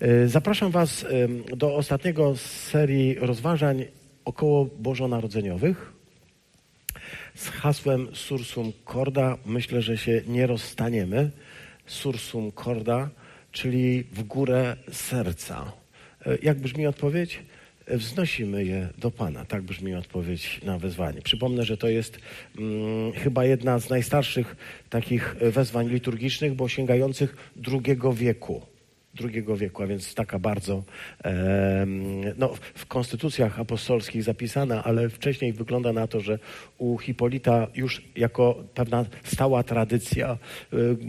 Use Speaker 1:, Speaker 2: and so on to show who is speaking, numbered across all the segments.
Speaker 1: E, zapraszam Was do ostatniego z serii rozważań około bożonarodzeniowych z hasłem Sursum Corda. Myślę, że się nie rozstaniemy. Sursum Corda, czyli w górę serca. E, jak brzmi odpowiedź? Wznosimy je do Pana. Tak brzmi odpowiedź na wezwanie. Przypomnę, że to jest hmm, chyba jedna z najstarszych takich wezwań liturgicznych, bo sięgających drugiego wieku II wieku, a więc taka bardzo no, w konstytucjach apostolskich zapisana, ale wcześniej wygląda na to, że u Hipolita już jako pewna stała tradycja,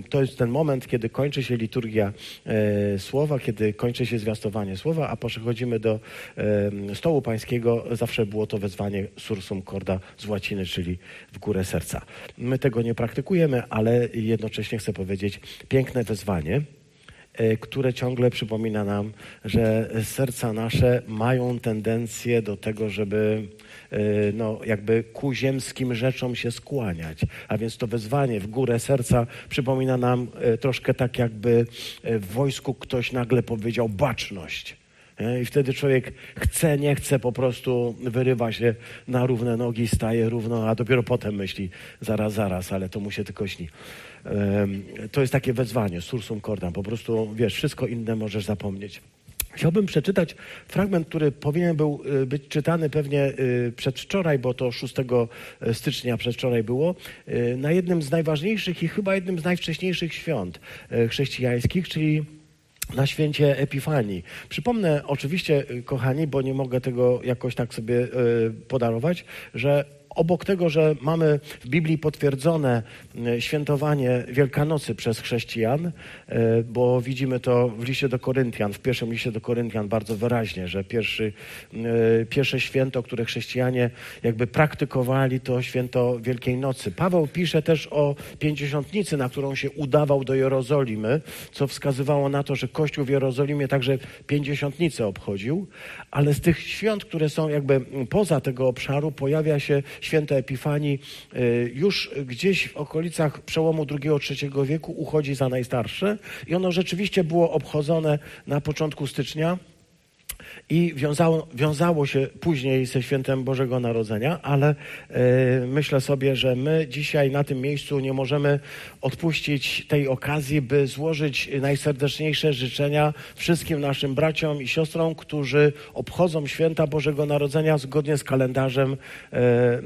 Speaker 1: to jest ten moment, kiedy kończy się liturgia e, słowa, kiedy kończy się zwiastowanie słowa, a przechodzimy do stołu pańskiego, zawsze było to wezwanie sursum corda z łaciny, czyli w górę serca. My tego nie praktykujemy, ale jednocześnie chcę powiedzieć piękne wezwanie. E, które ciągle przypomina nam, że serca nasze mają tendencję do tego, żeby e, no, jakby ku ziemskim rzeczom się skłaniać. A więc to wezwanie w górę serca przypomina nam e, troszkę tak, jakby w wojsku ktoś nagle powiedział baczność. I wtedy człowiek chce, nie chce, po prostu wyrywa się na równe nogi, staje równo, a dopiero potem myśli, zaraz, zaraz, ale to mu się tylko śni. To jest takie wezwanie, sursum cordam. Po prostu, wiesz, wszystko inne możesz zapomnieć. Chciałbym przeczytać fragment, który powinien był y, być czytany pewnie y, przedwczoraj, bo to 6 y, stycznia przedwczoraj było, na jednym z najważniejszych i chyba jednym z najwcześniejszych świąt chrześcijańskich, czyli na święcie Epifanii. Przypomnę oczywiście, kochani, bo nie mogę tego jakoś tak sobie podarować, że obok tego, że mamy w Biblii potwierdzone e, świętowanie Wielkanocy przez chrześcijan, e, bo widzimy to w liście do Koryntian, w pierwszym liście do Koryntian bardzo wyraźnie, że pierwszy, e, pierwsze święto, które chrześcijanie jakby praktykowali, to święto Wielkiej Nocy. Paweł pisze też o pięćdziesiątnicy, na którą się udawał do Jerozolimy, co wskazywało na to, że Kościół w Jerozolimie także pięćdziesiątnicę obchodził, ale z tych świąt, które są jakby poza tego obszaru, pojawia się święto Epifanii y, już gdzieś w okolicach przełomu II-III wieku uchodzi za najstarsze i ono rzeczywiście było obchodzone na początku stycznia i wiązało, wiązało się później ze świętem Bożego Narodzenia, ale e, myślę sobie, że my dzisiaj na tym miejscu nie możemy odpuścić tej okazji, by złożyć najserdeczniejsze życzenia wszystkim naszym braciom i siostrom, którzy obchodzą święta Bożego Narodzenia zgodnie z kalendarzem e, e,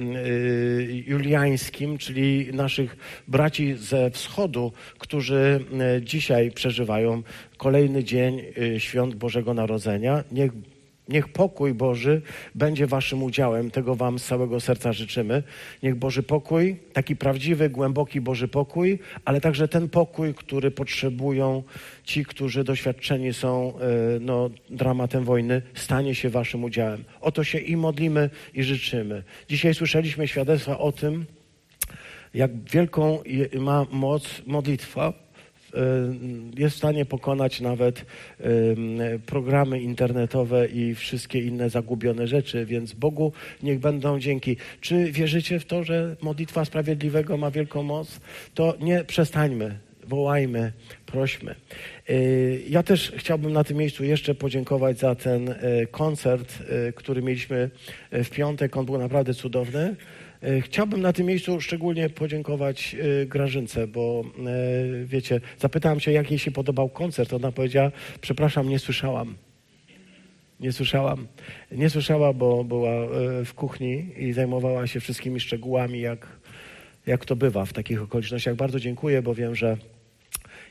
Speaker 1: juliańskim, czyli naszych braci ze wschodu, którzy dzisiaj przeżywają kolejny dzień świąt Bożego Narodzenia. Niech Niech pokój Boży będzie Waszym udziałem. Tego Wam z całego serca życzymy. Niech Boży pokój, taki prawdziwy, głęboki Boży pokój, ale także ten pokój, który potrzebują ci, którzy doświadczeni są e, no, dramatem wojny, stanie się Waszym udziałem. O to się i modlimy, i życzymy. Dzisiaj słyszeliśmy świadectwa o tym, jak wielką ma moc modlitwa Y, jest w stanie pokonać nawet programy internetowe i wszystkie inne zagubione rzeczy, więc Bogu niech będą dzięki. Czy wierzycie w to, że modlitwa sprawiedliwego ma wielką moc? To nie przestańmy, wołajmy, prośmy. Y, ja też chciałbym na tym miejscu jeszcze podziękować za ten y, koncert, który mieliśmy w piątek. On był naprawdę cudowny. E, chciałbym na tym miejscu szczególnie podziękować e, Grażynce, bo e, wiecie, zapytałem się, jak jej się podobał koncert. Ona powiedziała, przepraszam, nie słyszałam. Nie słyszałam. Nie słyszała, bo była w kuchni i zajmowała się wszystkimi szczegółami, jak, jak to bywa w takich okolicznościach. Bardzo dziękuję, bo wiem, że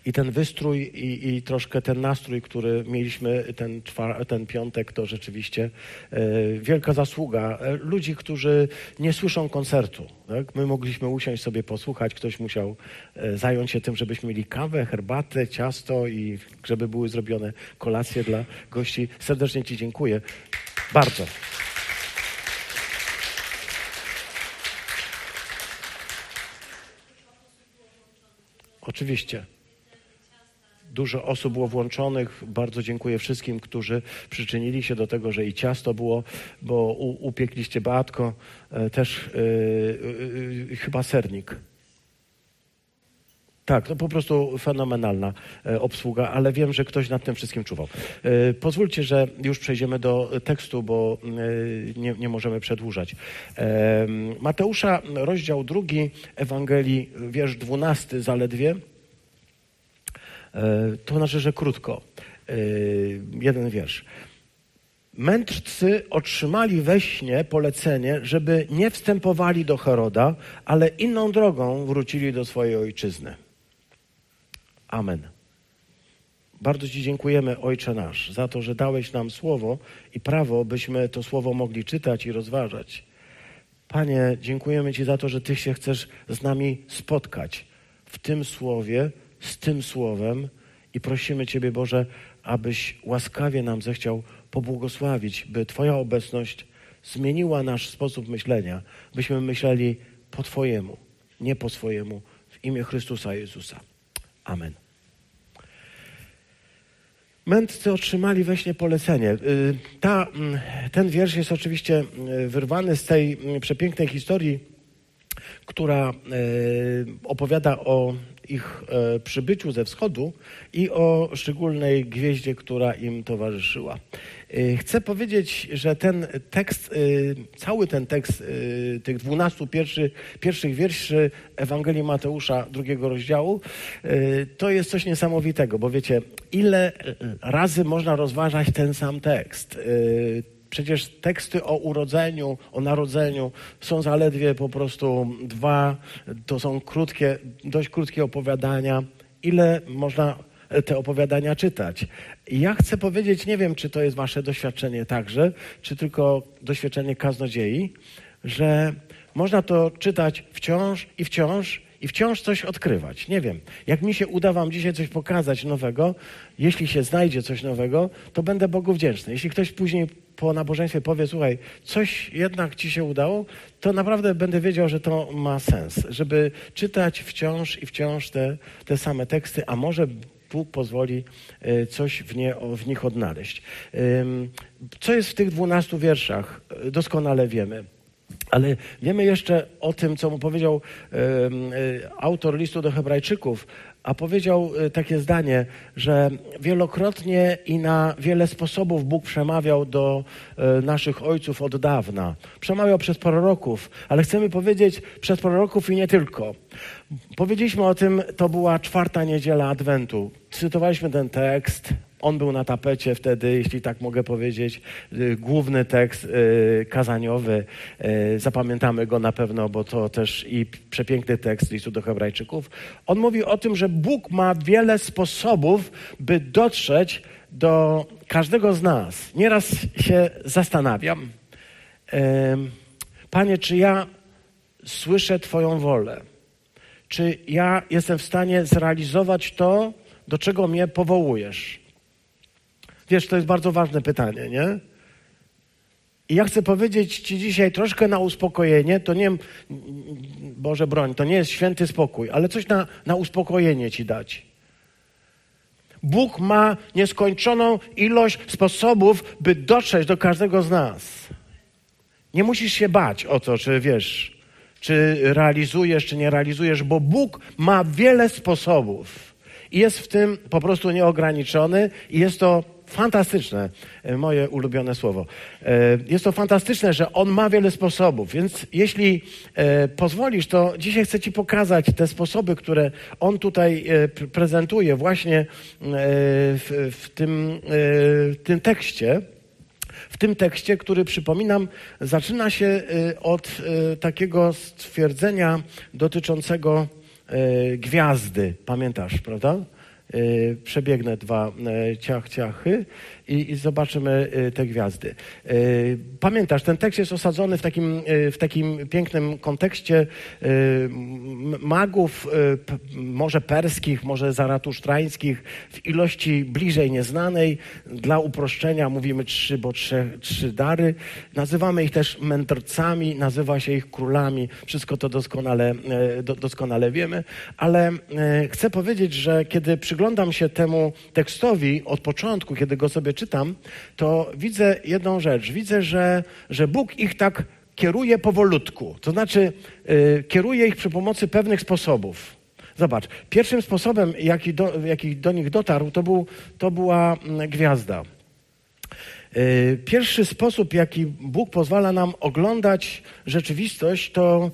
Speaker 1: i ten wystrój i, i troszkę ten nastrój, który mieliśmy ten, ten piątek, to rzeczywiście e, wielka zasługa e, ludzi, którzy nie słyszą koncertu. Tak? My mogliśmy usiąść sobie posłuchać, ktoś musiał e, zająć się tym, żebyśmy mieli kawę, herbatę, ciasto i żeby były zrobione kolacje dla gości. Serdecznie Ci dziękuję. Bardzo. Oczywiście. Dużo osób było włączonych. Bardzo dziękuję wszystkim, którzy przyczynili się do tego, że i ciasto było, bo upiekliście Beatko, e, też yy, yy, chyba sernik. Tak, to po prostu fenomenalna obsługa, ale wiem, że ktoś nad tym wszystkim czuwał. Pozwólcie, że już przejdziemy do tekstu, bo nie, nie możemy przedłużać. Mateusza, rozdział drugi, Ewangelii, wiersz dwunasty zaledwie. To znaczy, że krótko. Jeden wiersz. Mędrcy otrzymali we śnie polecenie, żeby nie wstępowali do Heroda, ale inną drogą wrócili do swojej ojczyzny. Amen. Bardzo Ci dziękujemy, Ojcze nasz, za to, że dałeś nam słowo i prawo, byśmy to słowo mogli czytać i rozważać. Panie, dziękujemy Ci za to, że Ty się chcesz z nami spotkać w tym słowie, z tym słowem i prosimy Ciebie, Boże, abyś łaskawie nam zechciał pobłogosławić, by Twoja obecność zmieniła nasz sposób myślenia, byśmy myśleli po Twojemu, nie po swojemu, w imię Chrystusa Jezusa. Amen. Mędrcy otrzymali we śnie polecenie. Y, ta, mm, ten wiersz jest oczywiście y, wyrwany z tej mm, przepięknej historii, która y, opowiada o ich przybyciu ze wschodu i o szczególnej gwieździe, która im towarzyszyła. Y, chcę powiedzieć, że ten tekst, cały ten tekst tych dwunastu pierwszy, pierwszych wierszy Ewangelii Mateusza drugiego rozdziału, to jest coś niesamowitego, bo wiecie, ile razy można rozważać ten sam tekst. Przecież teksty o urodzeniu, o narodzeniu są zaledwie po prostu dwa, to są krótkie, dość krótkie opowiadania. Ile można te opowiadania czytać. Ja chcę powiedzieć, nie wiem, czy to jest wasze doświadczenie także, czy tylko doświadczenie kaznodziei, że można to czytać wciąż i wciąż i wciąż coś odkrywać. Nie wiem, jak mi się uda wam dzisiaj coś pokazać nowego, jeśli się znajdzie coś nowego, to będę Bogu wdzięczny. Jeśli ktoś później po nabożeństwie powie, słuchaj, coś jednak ci się udało, to naprawdę będę wiedział, że to ma sens, żeby czytać wciąż i wciąż te, te same teksty, a może Bóg pozwoli e, coś w, nie, w nich odnaleźć. Co jest w tych dwunastu wierszach? E, doskonale wiemy. Ale wiemy jeszcze o tym, co mu powiedział e, autor listu do Hebrajczyków, a powiedział takie zdanie, że wielokrotnie i na wiele sposobów Bóg przemawiał do naszych ojców od dawna. Przemawiał przez proroków, ale chcemy powiedzieć przez proroków i nie tylko. Powiedzieliśmy o tym, to była czwarta niedziela Adwentu. Cytowaliśmy ten tekst. On był na tapecie wtedy, jeśli tak mogę powiedzieć, y, główny tekst y, kazaniowy. Y, zapamiętamy go na pewno, bo to też i przepiękny tekst listu do Hebrajczyków. On mówi o tym, że Bóg ma wiele sposobów, by dotrzeć do każdego z nas. Nieraz się zastanawiam, Panie, czy ja słyszę Twoją wolę? czy ja jestem w stanie zrealizować to, do czego mnie powołujesz? Wiesz, to jest bardzo ważne pytanie, nie? I ja chcę powiedzieć Ci dzisiaj troszkę na uspokojenie, to nie, Boże broń, to nie jest święty spokój, ale coś na, na uspokojenie Ci dać. Bóg ma nieskończoną ilość sposobów, by dotrzeć do każdego z nas. Nie musisz się bać o to, czy wiesz, czy realizujesz, czy nie realizujesz, bo Bóg ma wiele sposobów i jest w tym po prostu nieograniczony i jest to fantastyczne, e, moje ulubione słowo. E, jest to fantastyczne, że On ma wiele sposobów, więc jeśli e, pozwolisz, to dzisiaj chcę Ci pokazać te sposoby, które On tutaj prezentuje właśnie w, w tym, w tym tekście w tym tekście, który przypominam, zaczyna się od takiego stwierdzenia dotyczącego gwiazdy. Pamiętasz, prawda? Y, przebiegnę dwa y, ciach, ciachy i, i, zobaczymy y, te gwiazdy. Pamiętasz, ten tekst jest osadzony w takim, w takim pięknym kontekście magów, może perskich, może zaratusztrańskich, w ilości bliżej nieznanej. Dla uproszczenia mówimy trzy, bo trzy, trzy dary. Nazywamy ich też mędrcami, nazywa się ich królami. Wszystko to doskonale, doskonale wiemy, ale chcę powiedzieć, że kiedy przyglądam się temu tekstowi od początku, kiedy go sobie czytam, to widzę jedną rzecz. Widzę, że, że Bóg ich tak kieruje powolutku. To znaczy, yy, kieruje ich przy pomocy pewnych sposobów. Zobacz, pierwszym sposobem, jaki do, jaki do nich dotarł, to, był, to była mm, gwiazda. Y, pierwszy sposób, jaki Bóg pozwala nam oglądać rzeczywistość, to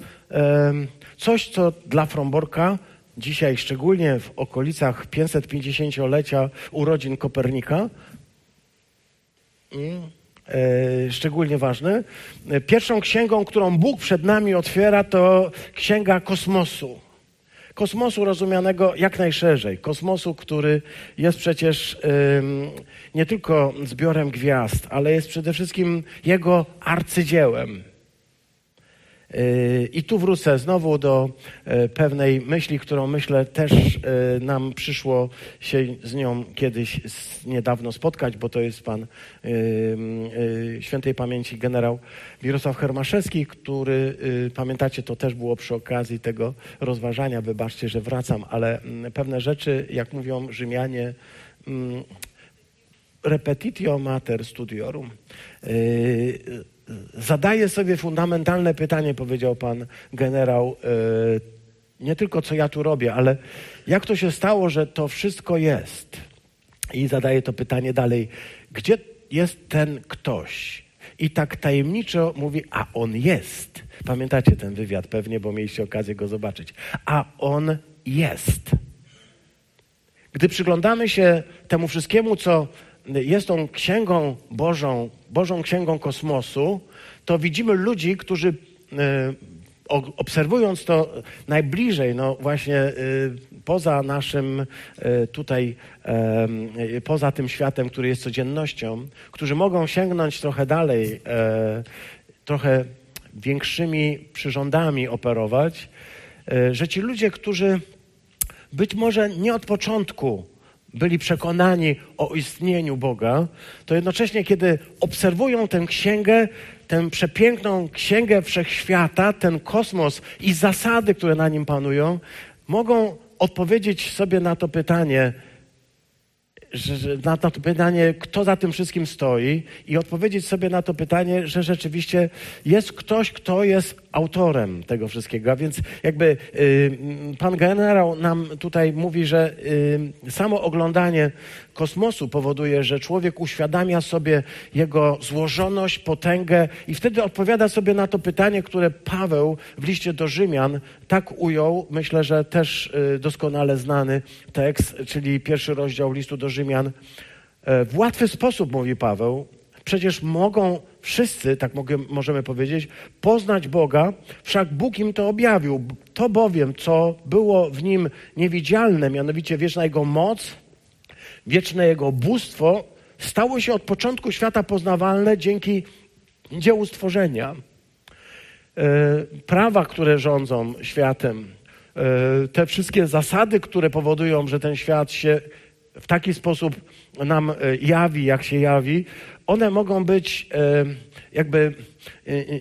Speaker 1: coś, co dla Fromborka dzisiaj, szczególnie w okolicach 550-lecia urodzin Kopernika, szczególnie ważne. Pierwszą księgą, którą Bóg przed nami otwiera, to księga kosmosu. Kosmosu rozumianego jak najszerzej. Kosmosu, który jest przecież nie tylko zbiorem gwiazd, ale jest przede wszystkim jego arcydziełem. I tu wrócę znowu do e, pewnej myśli, którą myślę też e, nam przyszło się z nią kiedyś niedawno spotkać, bo to jest pan e, świętej pamięci generał Mirosław Hermaszewski, który, pamiętacie, to też było przy okazji tego rozważania, wybaczcie, że wracam, ale pewne rzeczy, jak mówią Rzymianie, repetitio mater studiorum zadaję sobie fundamentalne pytanie, powiedział pan generał, e, nie tylko co ja tu robię, ale jak to się stało, że to wszystko jest? I zadaję to pytanie dalej, gdzie jest ten ktoś? I tak tajemniczo mówi, a on jest. Pamiętacie ten wywiad pewnie, bo mieliście okazję go zobaczyć. A on jest. Gdy przyglądamy się temu wszystkiemu, co jest tą księgą Bożą, Bożą księgą kosmosu, to widzimy ludzi, którzy e, obserwując to najbliżej, no właśnie e, poza naszym e, tutaj, poza tym światem, który jest codziennością, którzy mogą sięgnąć trochę dalej, trochę większymi przyrządami operować, że ci ludzie, którzy być może nie od początku byli przekonani o istnieniu Boga, to jednocześnie, kiedy obserwują tę księgę, tę przepiękną księgę wszechświata, ten kosmos i zasady, które na nim panują, mogą odpowiedzieć sobie na to pytanie, że, na to pytanie, kto za tym wszystkim stoi, i odpowiedzieć sobie na to pytanie, że rzeczywiście jest ktoś, kto jest autorem tego wszystkiego. A więc jakby y, pan generał nam tutaj mówi, że y, samo oglądanie kosmosu powoduje, że człowiek uświadamia sobie jego złożoność, potęgę i wtedy odpowiada sobie na to pytanie, które Paweł w liście do Rzymian tak ujął, myślę, że też y, doskonale znany tekst, czyli pierwszy rozdział listu do Rzymian. E, w łatwy sposób, mówi Paweł, przecież mogą wszyscy, tak mogę, możemy powiedzieć, poznać Boga, wszak Bóg im to objawił. To bowiem, co było w nim niewidzialne, mianowicie wieczna Jego moc, wieczne Jego bóstwo, stało się od początku świata poznawalne dzięki dziełu stworzenia. E, prawa, które rządzą światem, e, te wszystkie zasady, które powodują, że ten świat się w taki sposób nam e, jawi, jak się jawi, one mogą być jakby,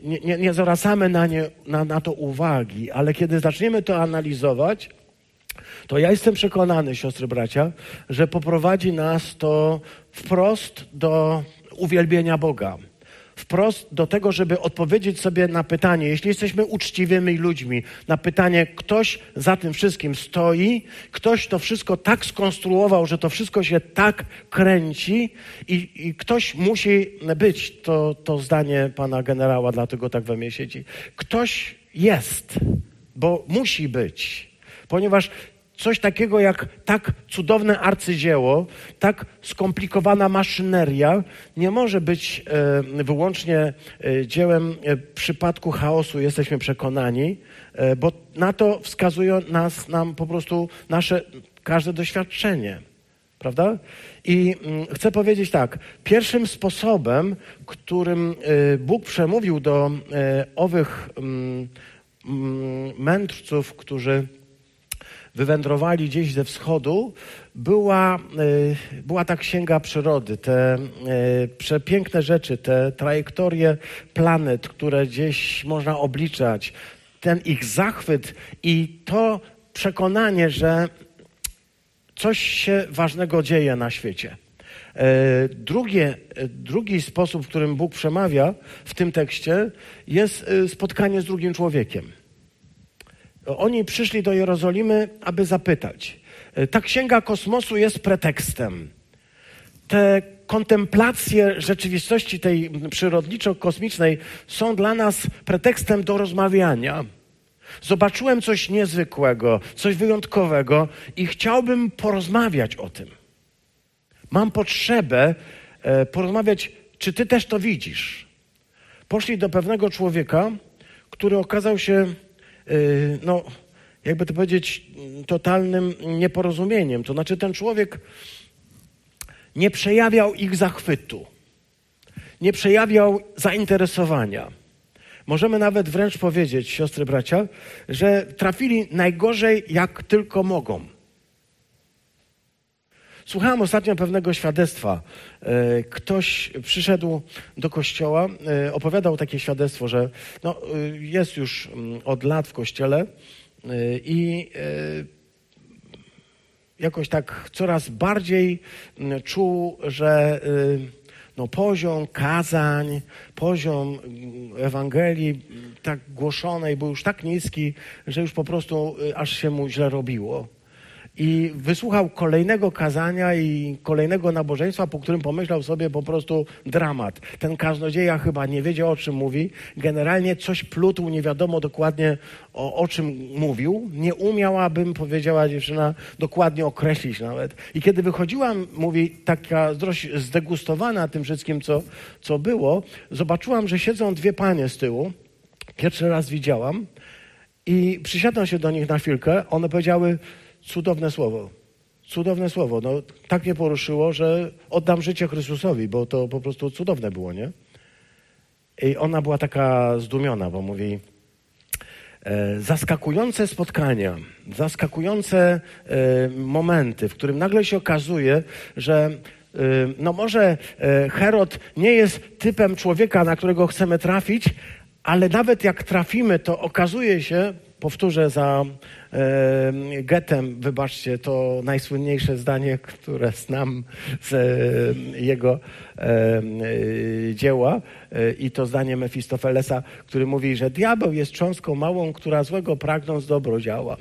Speaker 1: nie, nie, nie zwracamy na, nie, na, na to uwagi, ale kiedy zaczniemy to analizować, to ja jestem przekonany, siostry bracia, że poprowadzi nas to wprost do uwielbienia Boga. Wprost do tego, żeby odpowiedzieć sobie na pytanie, jeśli jesteśmy uczciwymi ludźmi, na pytanie, ktoś za tym wszystkim stoi, ktoś to wszystko tak skonstruował, że to wszystko się tak kręci i, i ktoś musi być, to, to zdanie pana generała, dlatego tak we mnie siedzi. Ktoś jest, bo musi być, ponieważ coś takiego jak tak cudowne arcydzieło, tak skomplikowana maszyneria nie może być e, wyłącznie e, dziełem e, przypadku chaosu, jesteśmy przekonani, e, bo na to wskazuje nas, nam po prostu nasze każde doświadczenie. Prawda? I mm, chcę powiedzieć tak. Pierwszym sposobem, którym e, Bóg przemówił do e, owych mm, mm, mędrców, którzy wywędrowali gdzieś ze wschodu, była, e, była ta księga przyrody, te e, przepiękne rzeczy, te trajektorie planet, które gdzieś można obliczać, ten ich zachwyt i to przekonanie, że coś się ważnego dzieje na świecie. E, drugie, drugi sposób, w którym Bóg przemawia w tym tekście, jest spotkanie z drugim człowiekiem. Oni przyszli do Jerozolimy, aby zapytać. Ta księga kosmosu jest pretekstem. Te kontemplacje rzeczywistości tej przyrodniczo-kosmicznej są dla nas pretekstem do rozmawiania. Zobaczyłem coś niezwykłego, coś wyjątkowego i chciałbym porozmawiać o tym. Mam potrzebę e, porozmawiać, czy ty też to widzisz. Poszli do pewnego człowieka, który okazał się, e, no, jakby to powiedzieć, totalnym nieporozumieniem. To znaczy, ten człowiek nie przejawiał ich zachwytu, nie przejawiał zainteresowania. Możemy nawet wręcz powiedzieć, siostry, bracia, że trafili najgorzej, jak tylko mogą. Słuchałem ostatnio pewnego świadectwa. E, ktoś przyszedł do kościoła, e, opowiadał takie świadectwo, że no, e, jest już mm, od lat w kościele i jakoś tak coraz bardziej mm, czuł, że no, poziom kazań, poziom mm, Ewangelii tak głoszonej był już tak niski, że już po prostu aż się mu źle robiło i wysłuchał kolejnego kazania i kolejnego nabożeństwa, po którym pomyślał sobie po prostu dramat. Ten kaznodzieja chyba nie wiedział, o czym mówi. Generalnie coś plutł, nie wiadomo dokładnie o, o czym mówił. Nie umiałabym, powiedziała dziewczyna, dokładnie określić nawet. I kiedy wychodziłam, mówi, taka zdegustowana tym wszystkim, co, co było, zobaczyłam, że siedzą dwie panie z tyłu. Pierwszy raz widziałam. I przysiadłam się do nich na chwilkę. One powiedziały, Cudowne słowo. Cudowne słowo. No, tak mnie poruszyło, że oddam życie Chrystusowi, bo to po prostu cudowne było, nie? I ona była taka zdumiona, bo mówi, e, zaskakujące spotkania, zaskakujące e, momenty, w którym nagle się okazuje, że e, no może e, Herod nie jest typem człowieka, na którego chcemy trafić, ale nawet jak trafimy, to okazuje się, powtórzę za Getem, wybaczcie, to najsłynniejsze zdanie, które znam z e, jego e, dzieła e, i to zdanie Mefistofelesa, który mówi, że diabeł jest cząstką małą, która złego pragnąc dobro działa.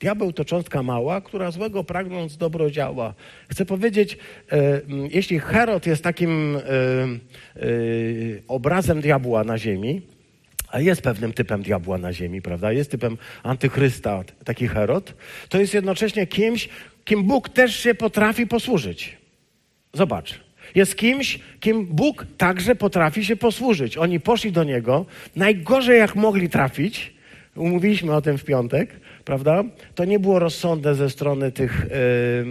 Speaker 1: Diabeł to cząstka mała, która złego pragnąc dobro działa. Chcę powiedzieć, e, jeśli Herod jest takim e, obrazem diabła na ziemi, jest pewnym typem diabła na ziemi, prawda? Jest typem antychrysta, taki Herod, to jest jednocześnie kimś, kim Bóg też się potrafi posłużyć. Zobacz. Jest kimś, kim Bóg także potrafi się posłużyć. Oni poszli do Niego, najgorzej jak mogli trafić, umówiliśmy o tym w piątek, prawda? To nie było rozsądne ze strony tych yy,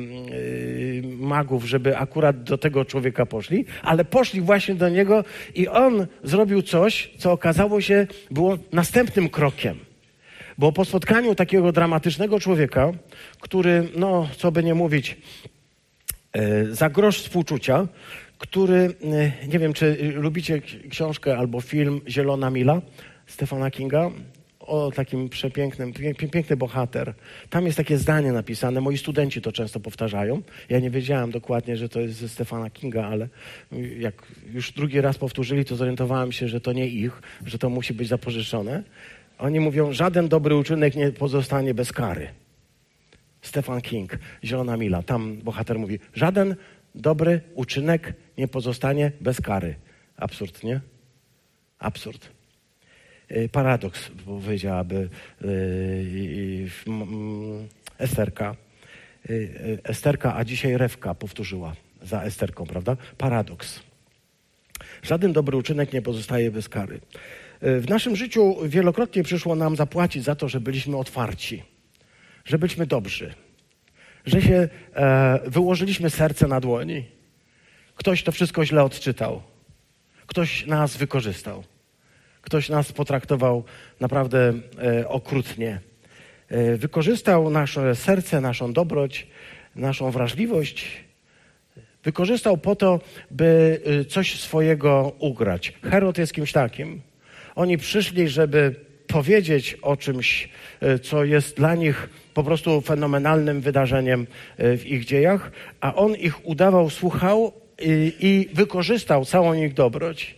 Speaker 1: yy, magów, żeby akurat do tego człowieka poszli, ale poszli właśnie do niego i on zrobił coś, co okazało się było następnym krokiem. Bo po spotkaniu takiego dramatycznego człowieka, który, no, co by nie mówić, yy, za grosz współczucia, który, nie wiem, czy lubicie książkę albo film Zielona Mila Stefana Kinga, o takim przepięknym, piękny bohater. Tam jest takie zdanie napisane, moi studenci to często powtarzają. Ja nie wiedziałem dokładnie, że to jest ze Stefana Kinga, ale jak już drugi raz powtórzyli, to zorientowałem się, że to nie ich, że to musi być zapożyczone. Oni mówią, żaden dobry uczynek nie pozostanie bez kary. Stefan King, Zielona Mila. Tam bohater mówi, żaden dobry uczynek nie pozostanie bez kary. Absurd, nie? Absurd. Y, paradoks, powiedziałaby y, Esterka. Y, Esterka, a dzisiaj Rewka powtórzyła za Esterką, prawda? Paradoks. Żaden dobry uczynek nie pozostaje bez kary. W naszym życiu wielokrotnie przyszło nam zapłacić za to, że byliśmy otwarci, że byliśmy dobrzy, że się e, wyłożyliśmy serce na dłoni. Ktoś to wszystko źle odczytał, ktoś nas wykorzystał. Ktoś nas potraktował naprawdę e, okrutnie. E, wykorzystał nasze serce, naszą dobroć, naszą wrażliwość. Wykorzystał po to, by e, coś swojego ugrać. Herod jest kimś takim. Oni przyszli, żeby powiedzieć o czymś, e, co jest dla nich po prostu fenomenalnym wydarzeniem e, w ich dziejach, a on ich udawał, słuchał i, i wykorzystał całą ich dobroć.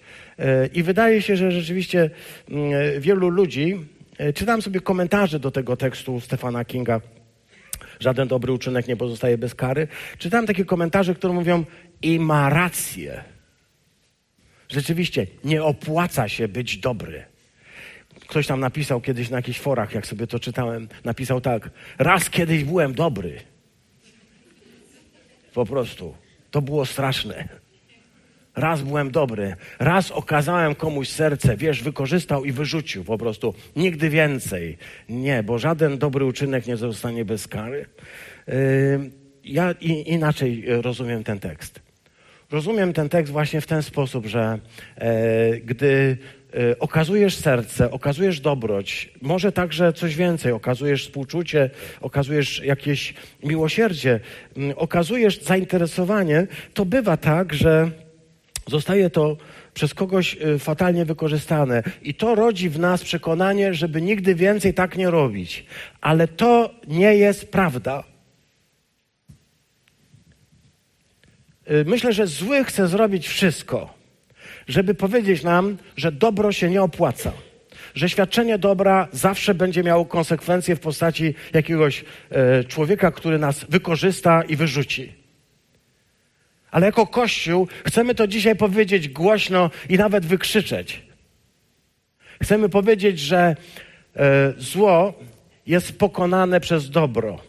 Speaker 1: I wydaje się, że rzeczywiście mm, wielu ludzi e, czytałem sobie komentarze do tego tekstu Stefana Kinga. Żaden dobry uczynek nie pozostaje bez kary. Czytałem takie komentarze, które mówią i ma rację. Rzeczywiście, nie opłaca się być dobry. Ktoś tam napisał kiedyś na jakichś forach, jak sobie to czytałem, napisał tak: Raz kiedyś byłem dobry. Po prostu. To było straszne. Raz byłem dobry, raz okazałem komuś serce, wiesz, wykorzystał i wyrzucił po prostu. Nigdy więcej. Nie, bo żaden dobry uczynek nie zostanie bez kary. Yy, ja inaczej rozumiem ten tekst. Rozumiem ten tekst właśnie w ten sposób, że e, gdy e, okazujesz serce, okazujesz dobroć, może także coś więcej, okazujesz współczucie, okazujesz jakieś miłosierdzie, okazujesz zainteresowanie, to bywa tak, że zostaje to przez kogoś e, fatalnie wykorzystane. I to rodzi w nas przekonanie, żeby nigdy więcej tak nie robić. Ale to nie jest prawda. Y, myślę, że zły chce zrobić wszystko, żeby powiedzieć nam, że dobro się nie opłaca. Że świadczenie dobra zawsze będzie miało konsekwencje w postaci jakiegoś e, człowieka, który nas wykorzysta i wyrzuci. Ale jako Kościół chcemy to dzisiaj powiedzieć głośno i nawet wykrzyczeć. Chcemy powiedzieć, że e, zło jest pokonane przez dobro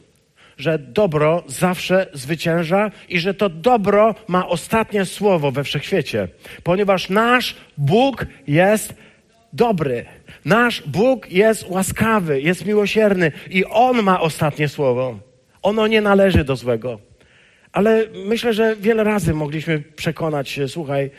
Speaker 1: że dobro zawsze zwycięża i że to dobro ma ostatnie słowo we wszechświecie, ponieważ nasz Bóg jest dobry. Nasz Bóg jest łaskawy, jest miłosierny i On ma ostatnie słowo. Ono nie należy do złego. Ale myślę, że wiele razy mogliśmy przekonać się, słuchaj,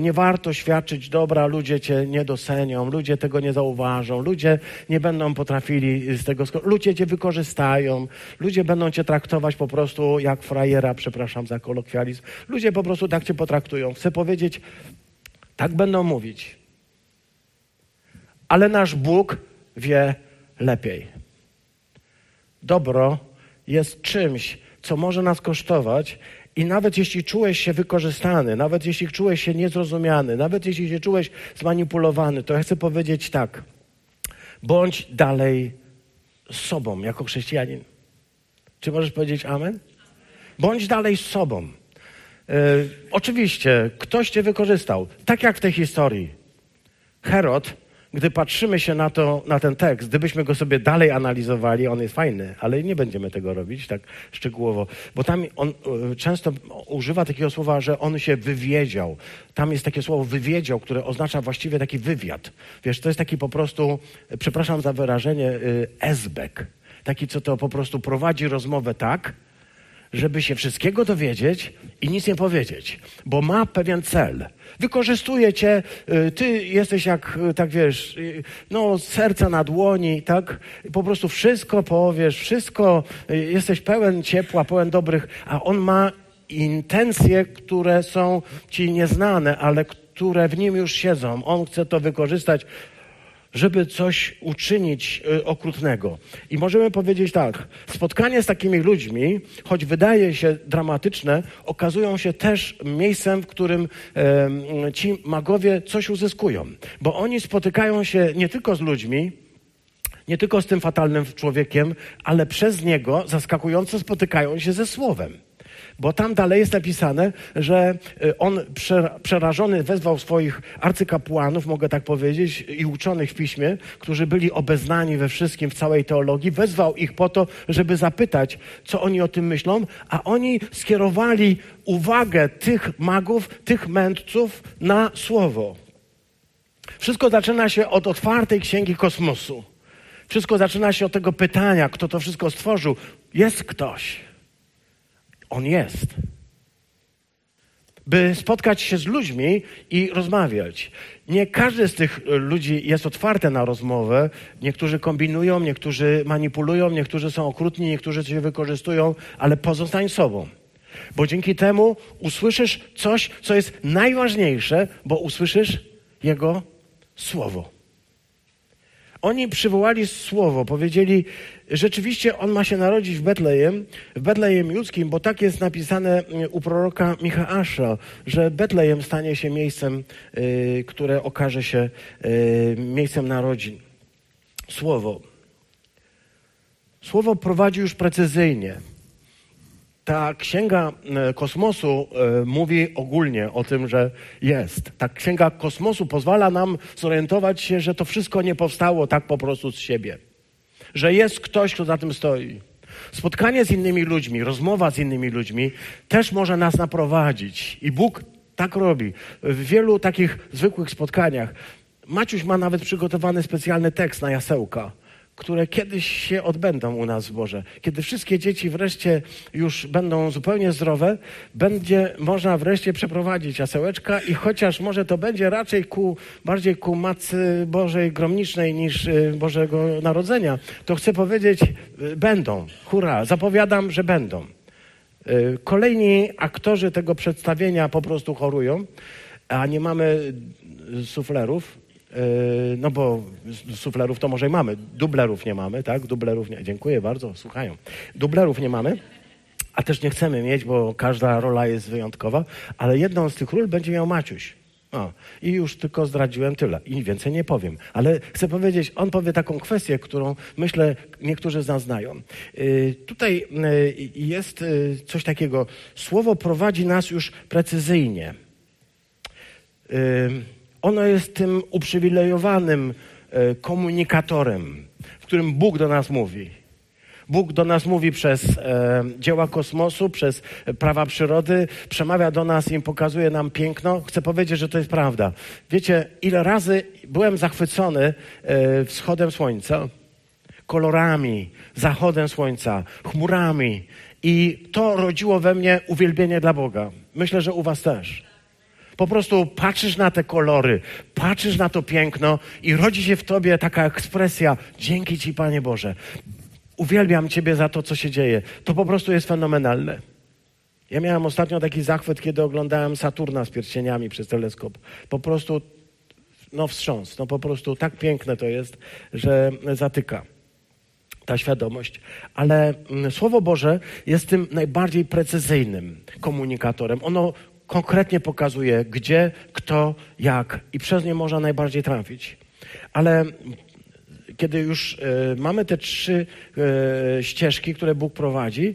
Speaker 1: nie warto świadczyć dobra, ludzie cię nie docenią, ludzie tego nie zauważą, ludzie nie będą potrafili z tego, ludzie cię wykorzystają, ludzie będą cię traktować po prostu jak frajera, przepraszam za kolokwializm, ludzie po prostu tak cię potraktują. Chcę powiedzieć, tak będą mówić. Ale nasz Bóg wie lepiej. Dobro jest czymś, co może nas kosztować, i nawet jeśli czułeś się wykorzystany, nawet jeśli czułeś się niezrozumiany, nawet jeśli się czułeś zmanipulowany, to ja chcę powiedzieć tak. Bądź dalej sobą jako chrześcijanin. Czy możesz powiedzieć amen? Bądź dalej sobą. Yy, oczywiście, ktoś cię wykorzystał. Tak jak w tej historii. Herod gdy patrzymy się na, to, na ten tekst, gdybyśmy go sobie dalej analizowali, on jest fajny, ale nie będziemy tego robić tak szczegółowo, bo tam on e, często używa takiego słowa, że on się wywiedział. Tam jest takie słowo wywiedział, które oznacza właściwie taki wywiad. Wiesz, to jest taki po prostu, przepraszam za wyrażenie, e, esbek. Taki, co to po prostu prowadzi rozmowę tak, żeby się wszystkiego dowiedzieć i nic nie powiedzieć, bo ma pewien cel. Wykorzystuje cię, y, ty jesteś jak, y, tak wiesz, y, no serca na dłoni, tak? Po prostu wszystko powiesz, wszystko, jesteś pełen ciepła, pełen dobrych, a on ma intencje, które są ci nieznane, ale które w nim już siedzą. On chce to wykorzystać żeby coś uczynić y, okrutnego. I możemy powiedzieć tak, spotkanie z takimi ludźmi, choć wydaje się dramatyczne, okazują się też miejscem, w którym e, ci magowie coś uzyskują. Bo oni spotykają się nie tylko z ludźmi, nie tylko z tym fatalnym człowiekiem, ale przez niego zaskakująco spotykają się ze słowem. Bo tam dalej jest napisane, że y, on przerażony wezwał swoich arcykapłanów, mogę tak powiedzieć, i uczonych w piśmie, którzy byli obeznani we wszystkim, w całej teologii, wezwał ich po to, żeby zapytać, co oni o tym myślą, a oni skierowali uwagę tych magów, tych mędrców na słowo. Wszystko zaczyna się od otwartej księgi kosmosu. Wszystko zaczyna się od tego pytania, kto to wszystko stworzył. Jest ktoś. On jest. By spotkać się z ludźmi i rozmawiać. Nie każdy z tych ludzi jest otwarty na rozmowę. Niektórzy kombinują, niektórzy manipulują, niektórzy są okrutni, niektórzy cię wykorzystują, ale pozostań sobą. Bo dzięki temu usłyszysz coś, co jest najważniejsze, bo usłyszysz Jego słowo. Oni przywołali słowo, powiedzieli, rzeczywiście on ma się narodzić w Betlejem, w Betlejem Judzkim, bo tak jest napisane mm, u proroka Michaasza, że Betlejem stanie się miejscem, y, które okaże się y, miejscem narodzin. Słowo. Słowo prowadzi już precyzyjnie. Ta księga e, kosmosu e, mówi ogólnie o tym, że jest. Ta księga kosmosu pozwala nam zorientować się, że to wszystko nie powstało tak po prostu z siebie. Że jest ktoś, kto za tym stoi. Spotkanie z innymi ludźmi, rozmowa z innymi ludźmi też może nas naprowadzić. I Bóg tak robi. W wielu takich zwykłych spotkaniach. Maciuś ma nawet przygotowany specjalny tekst na jasełka które kiedyś się odbędą u nas Boże. Kiedy wszystkie dzieci wreszcie już będą zupełnie zdrowe, będzie można wreszcie przeprowadzić jasełeczka i chociaż może to będzie raczej ku, bardziej ku Matce Bożej Gromnicznej niż y, Bożego Narodzenia, to chcę powiedzieć, y, będą. Hurra, zapowiadam, że będą. Y, kolejni aktorzy tego przedstawienia po prostu chorują, a nie mamy suflerów, no bo suflerów to może i mamy, dublerów nie mamy, tak? Dublerów nie, dziękuję bardzo, słuchają. Dublerów nie mamy, a też nie chcemy mieć, bo każda rola jest wyjątkowa, ale jedną z tych ról będzie miał Maciuś. O, I już tylko zdradziłem tyle i więcej nie powiem. Ale chcę powiedzieć, on powie taką kwestię, którą myślę niektórzy z nas znają. Yy, tutaj yy, jest yy, coś takiego. Słowo prowadzi nas już precyzyjnie. Yy, ono jest tym uprzywilejowanym e, komunikatorem, w którym Bóg do nas mówi. Bóg do nas mówi przez e, dzieła kosmosu, przez prawa przyrody, przemawia do nas i pokazuje nam piękno. Chcę powiedzieć, że to jest prawda. Wiecie, ile razy byłem zachwycony e, wschodem słońca, kolorami, zachodem słońca, chmurami i to rodziło we mnie uwielbienie dla Boga. Myślę, że u Was też. Po prostu patrzysz na te kolory, patrzysz na to piękno i rodzi się w tobie taka ekspresja: Dzięki Ci, Panie Boże. Uwielbiam Ciebie za to, co się dzieje. To po prostu jest fenomenalne. Ja miałem ostatnio taki zachwyt, kiedy oglądałem Saturna z pierścieniami przez teleskop. Po prostu, no wstrząs, no po prostu tak piękne to jest, że zatyka ta świadomość. Ale mm, Słowo Boże jest tym najbardziej precyzyjnym komunikatorem. Ono konkretnie pokazuje, gdzie, kto, jak i przez nie można najbardziej trafić. Ale kiedy już y, mamy te trzy y, ścieżki, które Bóg prowadzi,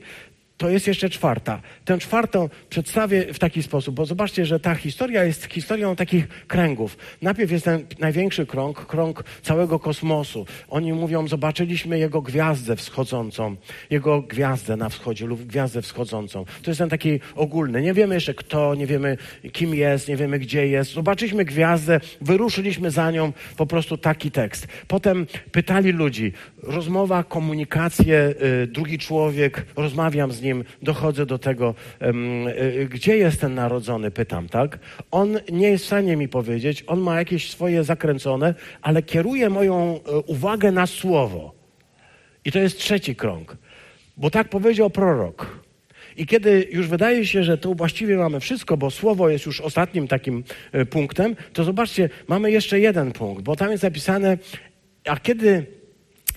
Speaker 1: to jest jeszcze czwarta. Tę czwartą przedstawię w taki sposób, bo zobaczcie, że ta historia jest historią takich kręgów. Najpierw jest ten największy krąg, krąg całego kosmosu. Oni mówią, zobaczyliśmy jego gwiazdę wschodzącą, jego gwiazdę na wschodzie lub gwiazdę wschodzącą. To jest ten taki ogólny. Nie wiemy jeszcze kto, nie wiemy kim jest, nie wiemy gdzie jest. Zobaczyliśmy gwiazdę, wyruszyliśmy za nią, po prostu taki tekst. Potem pytali ludzi, rozmowa, komunikacje, y, drugi człowiek, rozmawiam z nim, nim dochodzę do tego, e, gdzie jest ten narodzony, pytam, tak? On nie jest w stanie mi powiedzieć, on ma jakieś swoje zakręcone, ale kieruje moją e, uwagę na słowo. I to jest trzeci krąg. Bo tak powiedział prorok. I kiedy już wydaje się, że to właściwie mamy wszystko, bo słowo jest już ostatnim takim e, punktem, to zobaczcie, mamy jeszcze jeden punkt, bo tam jest napisane, a kiedy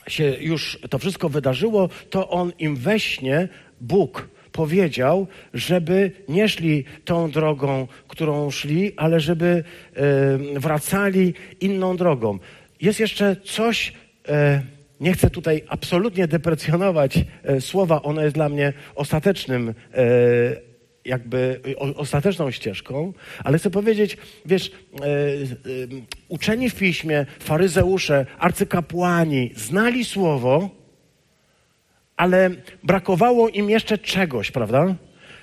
Speaker 1: się już to wszystko wydarzyło, to on im we śnie Bóg powiedział, żeby nie szli tą drogą, którą szli, ale żeby e, wracali inną drogą. Jest jeszcze coś, e, nie chcę tutaj absolutnie deprecjonować e, słowa, ono jest dla mnie ostatecznym jakby ostateczną ścieżką, ale chcę powiedzieć, wiesz, e, e, uczeni w piśmie, faryzeusze, arcykapłani znali słowo, ale brakowało im jeszcze czegoś, prawda?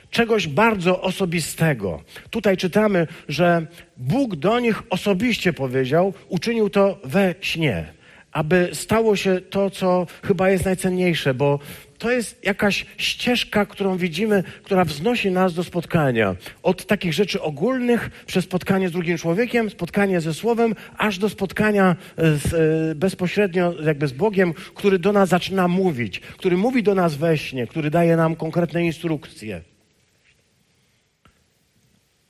Speaker 1: Czegoś bardzo osobistego. Tutaj czytamy, że Bóg do nich osobiście powiedział, uczynił to we śnie, aby stało się to, co chyba jest najcenniejsze, bo to jest jakaś ścieżka, którą widzimy, która wznosi nas do spotkania. Od takich rzeczy ogólnych, przez spotkanie z drugim człowiekiem, spotkanie ze Słowem, aż do spotkania z, e, bezpośrednio jakby z Bogiem, który do nas zaczyna mówić, który mówi do nas we śnie, który daje nam konkretne instrukcje.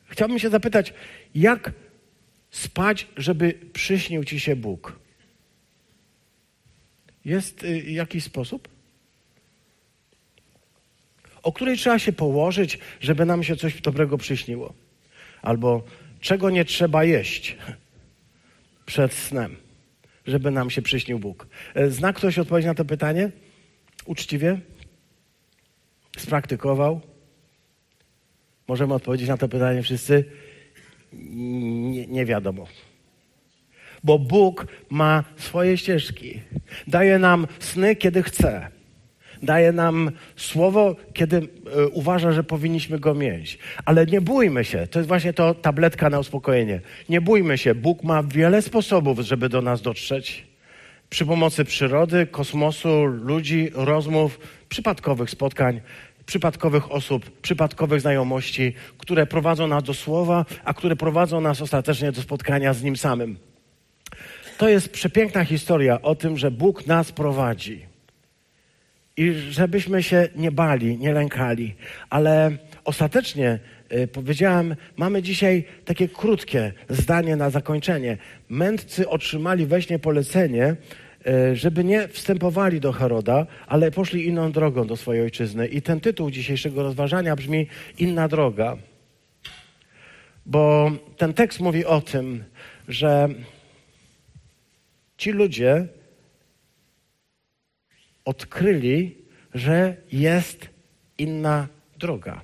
Speaker 1: Chciałbym się zapytać, jak spać, żeby przyśnił ci się Bóg? Jest y, jakiś sposób? O której trzeba się położyć, żeby nam się coś dobrego przyśniło. Albo czego nie trzeba jeść przed snem, żeby nam się przyśnił Bóg? E, zna ktoś odpowiedź na to pytanie? Uczciwie? Spraktykował? Możemy odpowiedzieć na to pytanie wszyscy? Nie, nie wiadomo. Bo Bóg ma swoje ścieżki. Daje nam sny, kiedy chce. Daje nam słowo, kiedy y, uważa, że powinniśmy go mieć. Ale nie bójmy się. To jest właśnie to tabletka na uspokojenie. Nie bójmy się. Bóg ma wiele sposobów, żeby do nas dotrzeć. Przy pomocy przyrody, kosmosu, ludzi, rozmów, przypadkowych spotkań przypadkowych osób, przypadkowych znajomości, które prowadzą nas do słowa, a które prowadzą nas ostatecznie do spotkania z Nim samym. To jest przepiękna historia o tym, że Bóg nas prowadzi. I żebyśmy się nie bali, nie lękali. Ale ostatecznie y, powiedziałem, mamy dzisiaj takie krótkie zdanie na zakończenie. Mędrcy otrzymali we śnie polecenie, E, żeby nie wstępowali do Heroda, ale poszli inną drogą do swojej ojczyzny. I ten tytuł dzisiejszego rozważania brzmi Inna droga. Bo ten tekst mówi o tym, że ci ludzie odkryli, że jest inna droga.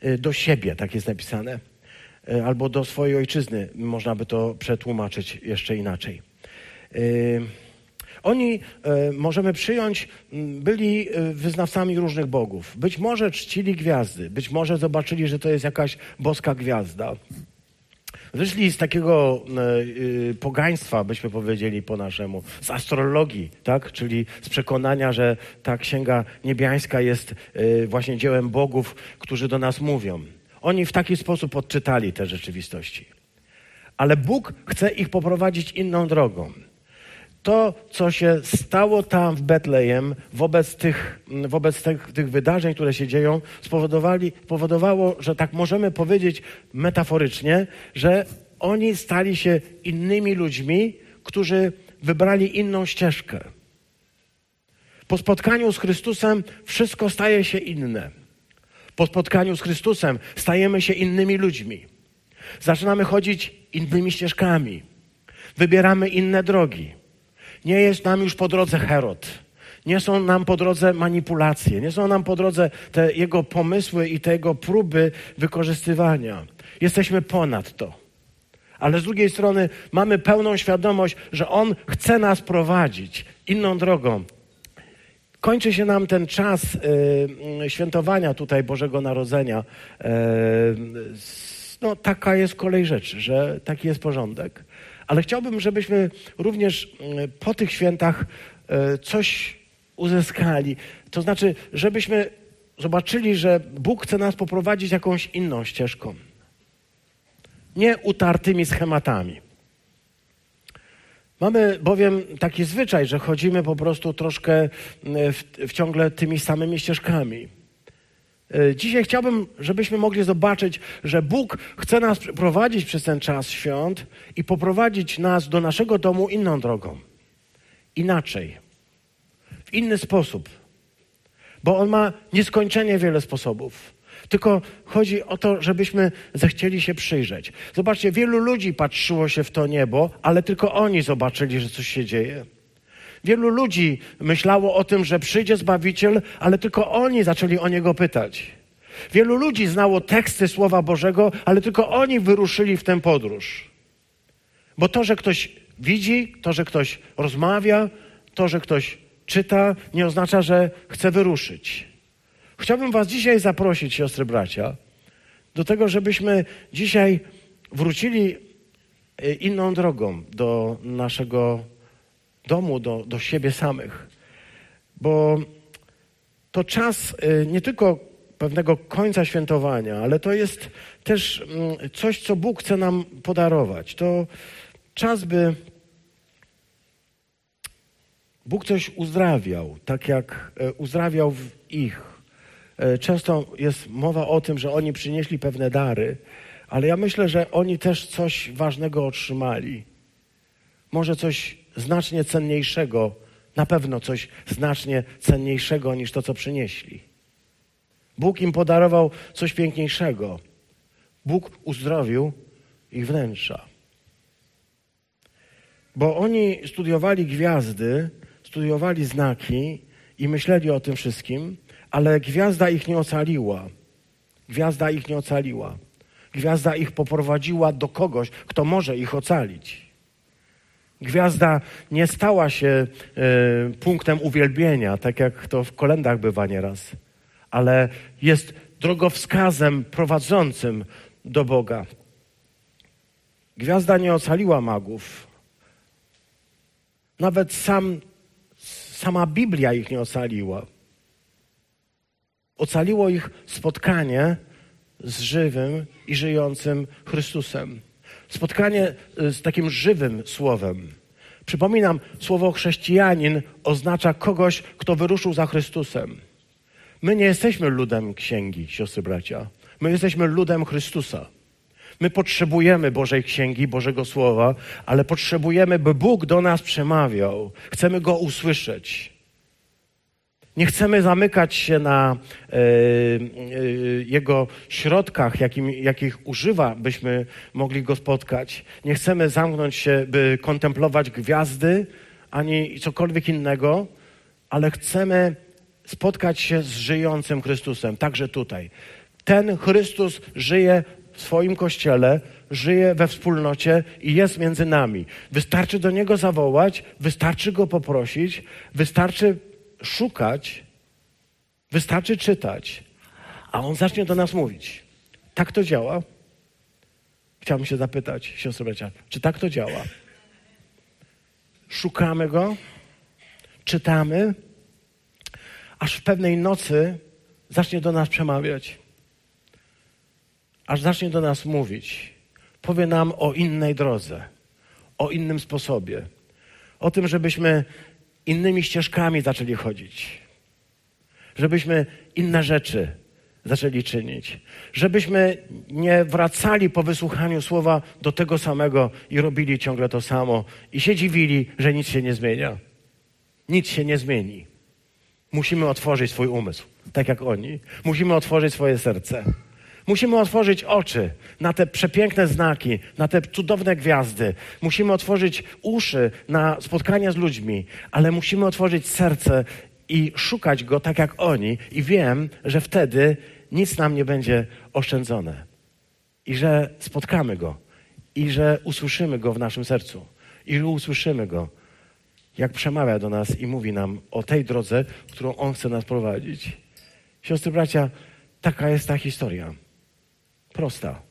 Speaker 1: E, do siebie, tak jest napisane. E, albo do swojej ojczyzny, można by to przetłumaczyć jeszcze inaczej. Oni, e, możemy przyjąć, byli e, wyznawcami różnych bogów. Być może czcili gwiazdy, być może zobaczyli, że to jest jakaś boska gwiazda. Wyszli z takiego y, pogaństwa, byśmy powiedzieli po naszemu, z astrologii, tak? czyli z przekonania, że ta księga niebiańska jest y, właśnie dziełem bogów, którzy do nas mówią. Oni w taki sposób odczytali te rzeczywistości. Ale Bóg chce ich poprowadzić inną drogą to, co się stało tam w Betlejem wobec tych, wobec tych, tych wydarzeń, które się dzieją, spowodowali, spowodowało, że tak możemy powiedzieć metaforycznie, że oni stali się innymi ludźmi, którzy wybrali inną ścieżkę. Po spotkaniu z Chrystusem wszystko staje się inne. Po spotkaniu z Chrystusem stajemy się innymi ludźmi. Zaczynamy chodzić innymi ścieżkami. Wybieramy inne drogi. Nie jest nam już po drodze Herod. Nie są nam po drodze manipulacje, nie są nam po drodze te jego pomysły i te jego próby wykorzystywania. Jesteśmy ponad to. Ale z drugiej strony mamy pełną świadomość, że On chce nas prowadzić inną drogą. Kończy się nam ten czas y, świętowania tutaj Bożego Narodzenia. Y, no, taka jest kolej rzeczy, że taki jest porządek. Ale chciałbym, żebyśmy również mm, po tych świętach e, coś uzyskali. To znaczy, żebyśmy zobaczyli, że Bóg chce nas poprowadzić jakąś inną ścieżką. Nie utartymi schematami. Mamy bowiem taki zwyczaj, że chodzimy po prostu troszkę mm, w, w ciągle tymi samymi ścieżkami. E, dzisiaj chciałbym, żebyśmy mogli zobaczyć, że Bóg chce nas prowadzić przez ten czas świąt i poprowadzić nas do naszego domu inną drogą. Inaczej. W inny sposób. Bo On ma nieskończenie wiele sposobów. Tylko chodzi o to, żebyśmy zechcieli się przyjrzeć. Zobaczcie, wielu ludzi patrzyło się w to niebo, ale tylko oni zobaczyli, że coś się dzieje. Wielu ludzi myślało o tym, że przyjdzie Zbawiciel, ale tylko oni zaczęli o Niego pytać. Wielu ludzi znało teksty Słowa Bożego, ale tylko oni wyruszyli w tę podróż. Bo to, że ktoś widzi, to, że ktoś rozmawia, to, że ktoś czyta, nie oznacza, że chce wyruszyć. Chciałbym Was dzisiaj zaprosić, siostry bracia, do tego, żebyśmy dzisiaj wrócili e, inną drogą do naszego domu, do, do siebie samych. Bo to czas y, nie tylko pewnego końca świętowania, ale to jest też mm, coś, co Bóg chce nam podarować. To czas, by Bóg coś uzdrawiał, tak jak e, uzdrawiał ich. E, często jest mowa o tym, że oni przynieśli pewne dary, ale ja myślę, że oni też coś ważnego otrzymali. Może coś znacznie cenniejszego, na pewno coś znacznie cenniejszego niż to, co przynieśli. Bóg im podarował coś piękniejszego. Bóg uzdrowił ich wnętrza. Bo oni studiowali gwiazdy, studiowali znaki i myśleli o tym wszystkim, ale gwiazda ich nie ocaliła. Gwiazda ich nie ocaliła. Gwiazda ich poprowadziła do kogoś, kto może ich ocalić. Gwiazda nie stała się y, punktem uwielbienia, tak jak to w kolendach bywa nieraz, ale jest drogowskazem prowadzącym do Boga. Gwiazda nie ocaliła magów. Nawet sam, sama Biblia ich nie ocaliła. Ocaliło ich spotkanie z żywym i żyjącym Chrystusem. Spotkanie y, z takim żywym słowem. Przypominam, słowo chrześcijanin oznacza kogoś, kto wyruszył za Chrystusem. My nie jesteśmy ludem księgi, siostry bracia. My jesteśmy ludem Chrystusa. My potrzebujemy Bożej Księgi, Bożego Słowa, ale potrzebujemy, by Bóg do nas przemawiał. Chcemy Go usłyszeć. Nie chcemy zamykać się na e, e, Jego środkach, jakim, jakich używa, byśmy mogli Go spotkać. Nie chcemy zamknąć się, by kontemplować gwiazdy, ani cokolwiek innego, ale chcemy spotkać się z żyjącym Chrystusem, także tutaj. Ten Chrystus żyje w swoim kościele, żyje we wspólnocie i jest między nami. Wystarczy do Niego zawołać, wystarczy Go poprosić, wystarczy szukać, wystarczy czytać, a On zacznie do nas mówić. Tak to działa? Chciałbym się zapytać, siostro bracia, czy tak to działa? Szukamy Go, czytamy, aż w pewnej nocy zacznie do nas przemawiać. Aż zacznie do nas mówić. Powie nam o innej drodze, o innym sposobie. O tym, żebyśmy innymi ścieżkami zaczęli chodzić. Żebyśmy inne rzeczy zaczęli czynić. Żebyśmy nie wracali po wysłuchaniu słowa do tego samego i robili ciągle to samo i się dziwili, że nic się nie zmienia. Nic się nie zmieni. Musimy otworzyć swój umysł, tak jak oni. Musimy otworzyć swoje serce. Musimy otworzyć oczy na te przepiękne znaki, na te cudowne gwiazdy. Musimy otworzyć uszy na spotkania z ludźmi, ale musimy otworzyć serce i szukać go tak jak oni. I wiem, że wtedy nic nam nie będzie oszczędzone. I że spotkamy go. I że usłyszymy go w naszym sercu. I że usłyszymy go jak przemawia do nas i mówi nam o tej drodze, którą On chce nas prowadzić. Siostry, bracia, taka jest ta historia. Prosta.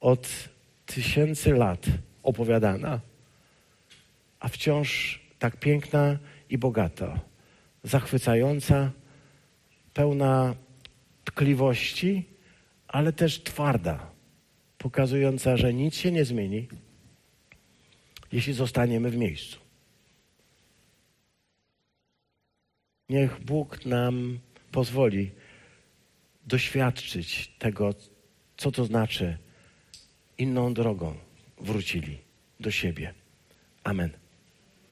Speaker 1: Od tysięcy lat opowiadana, a wciąż tak piękna i bogata, zachwycająca, pełna tkliwości, ale też twarda, pokazująca, że nic się nie zmieni, jeśli zostaniemy w miejscu. Niech Bóg nam pozwoli doświadczyć tego, co to znaczy inną drogą wrócili do siebie. Amen.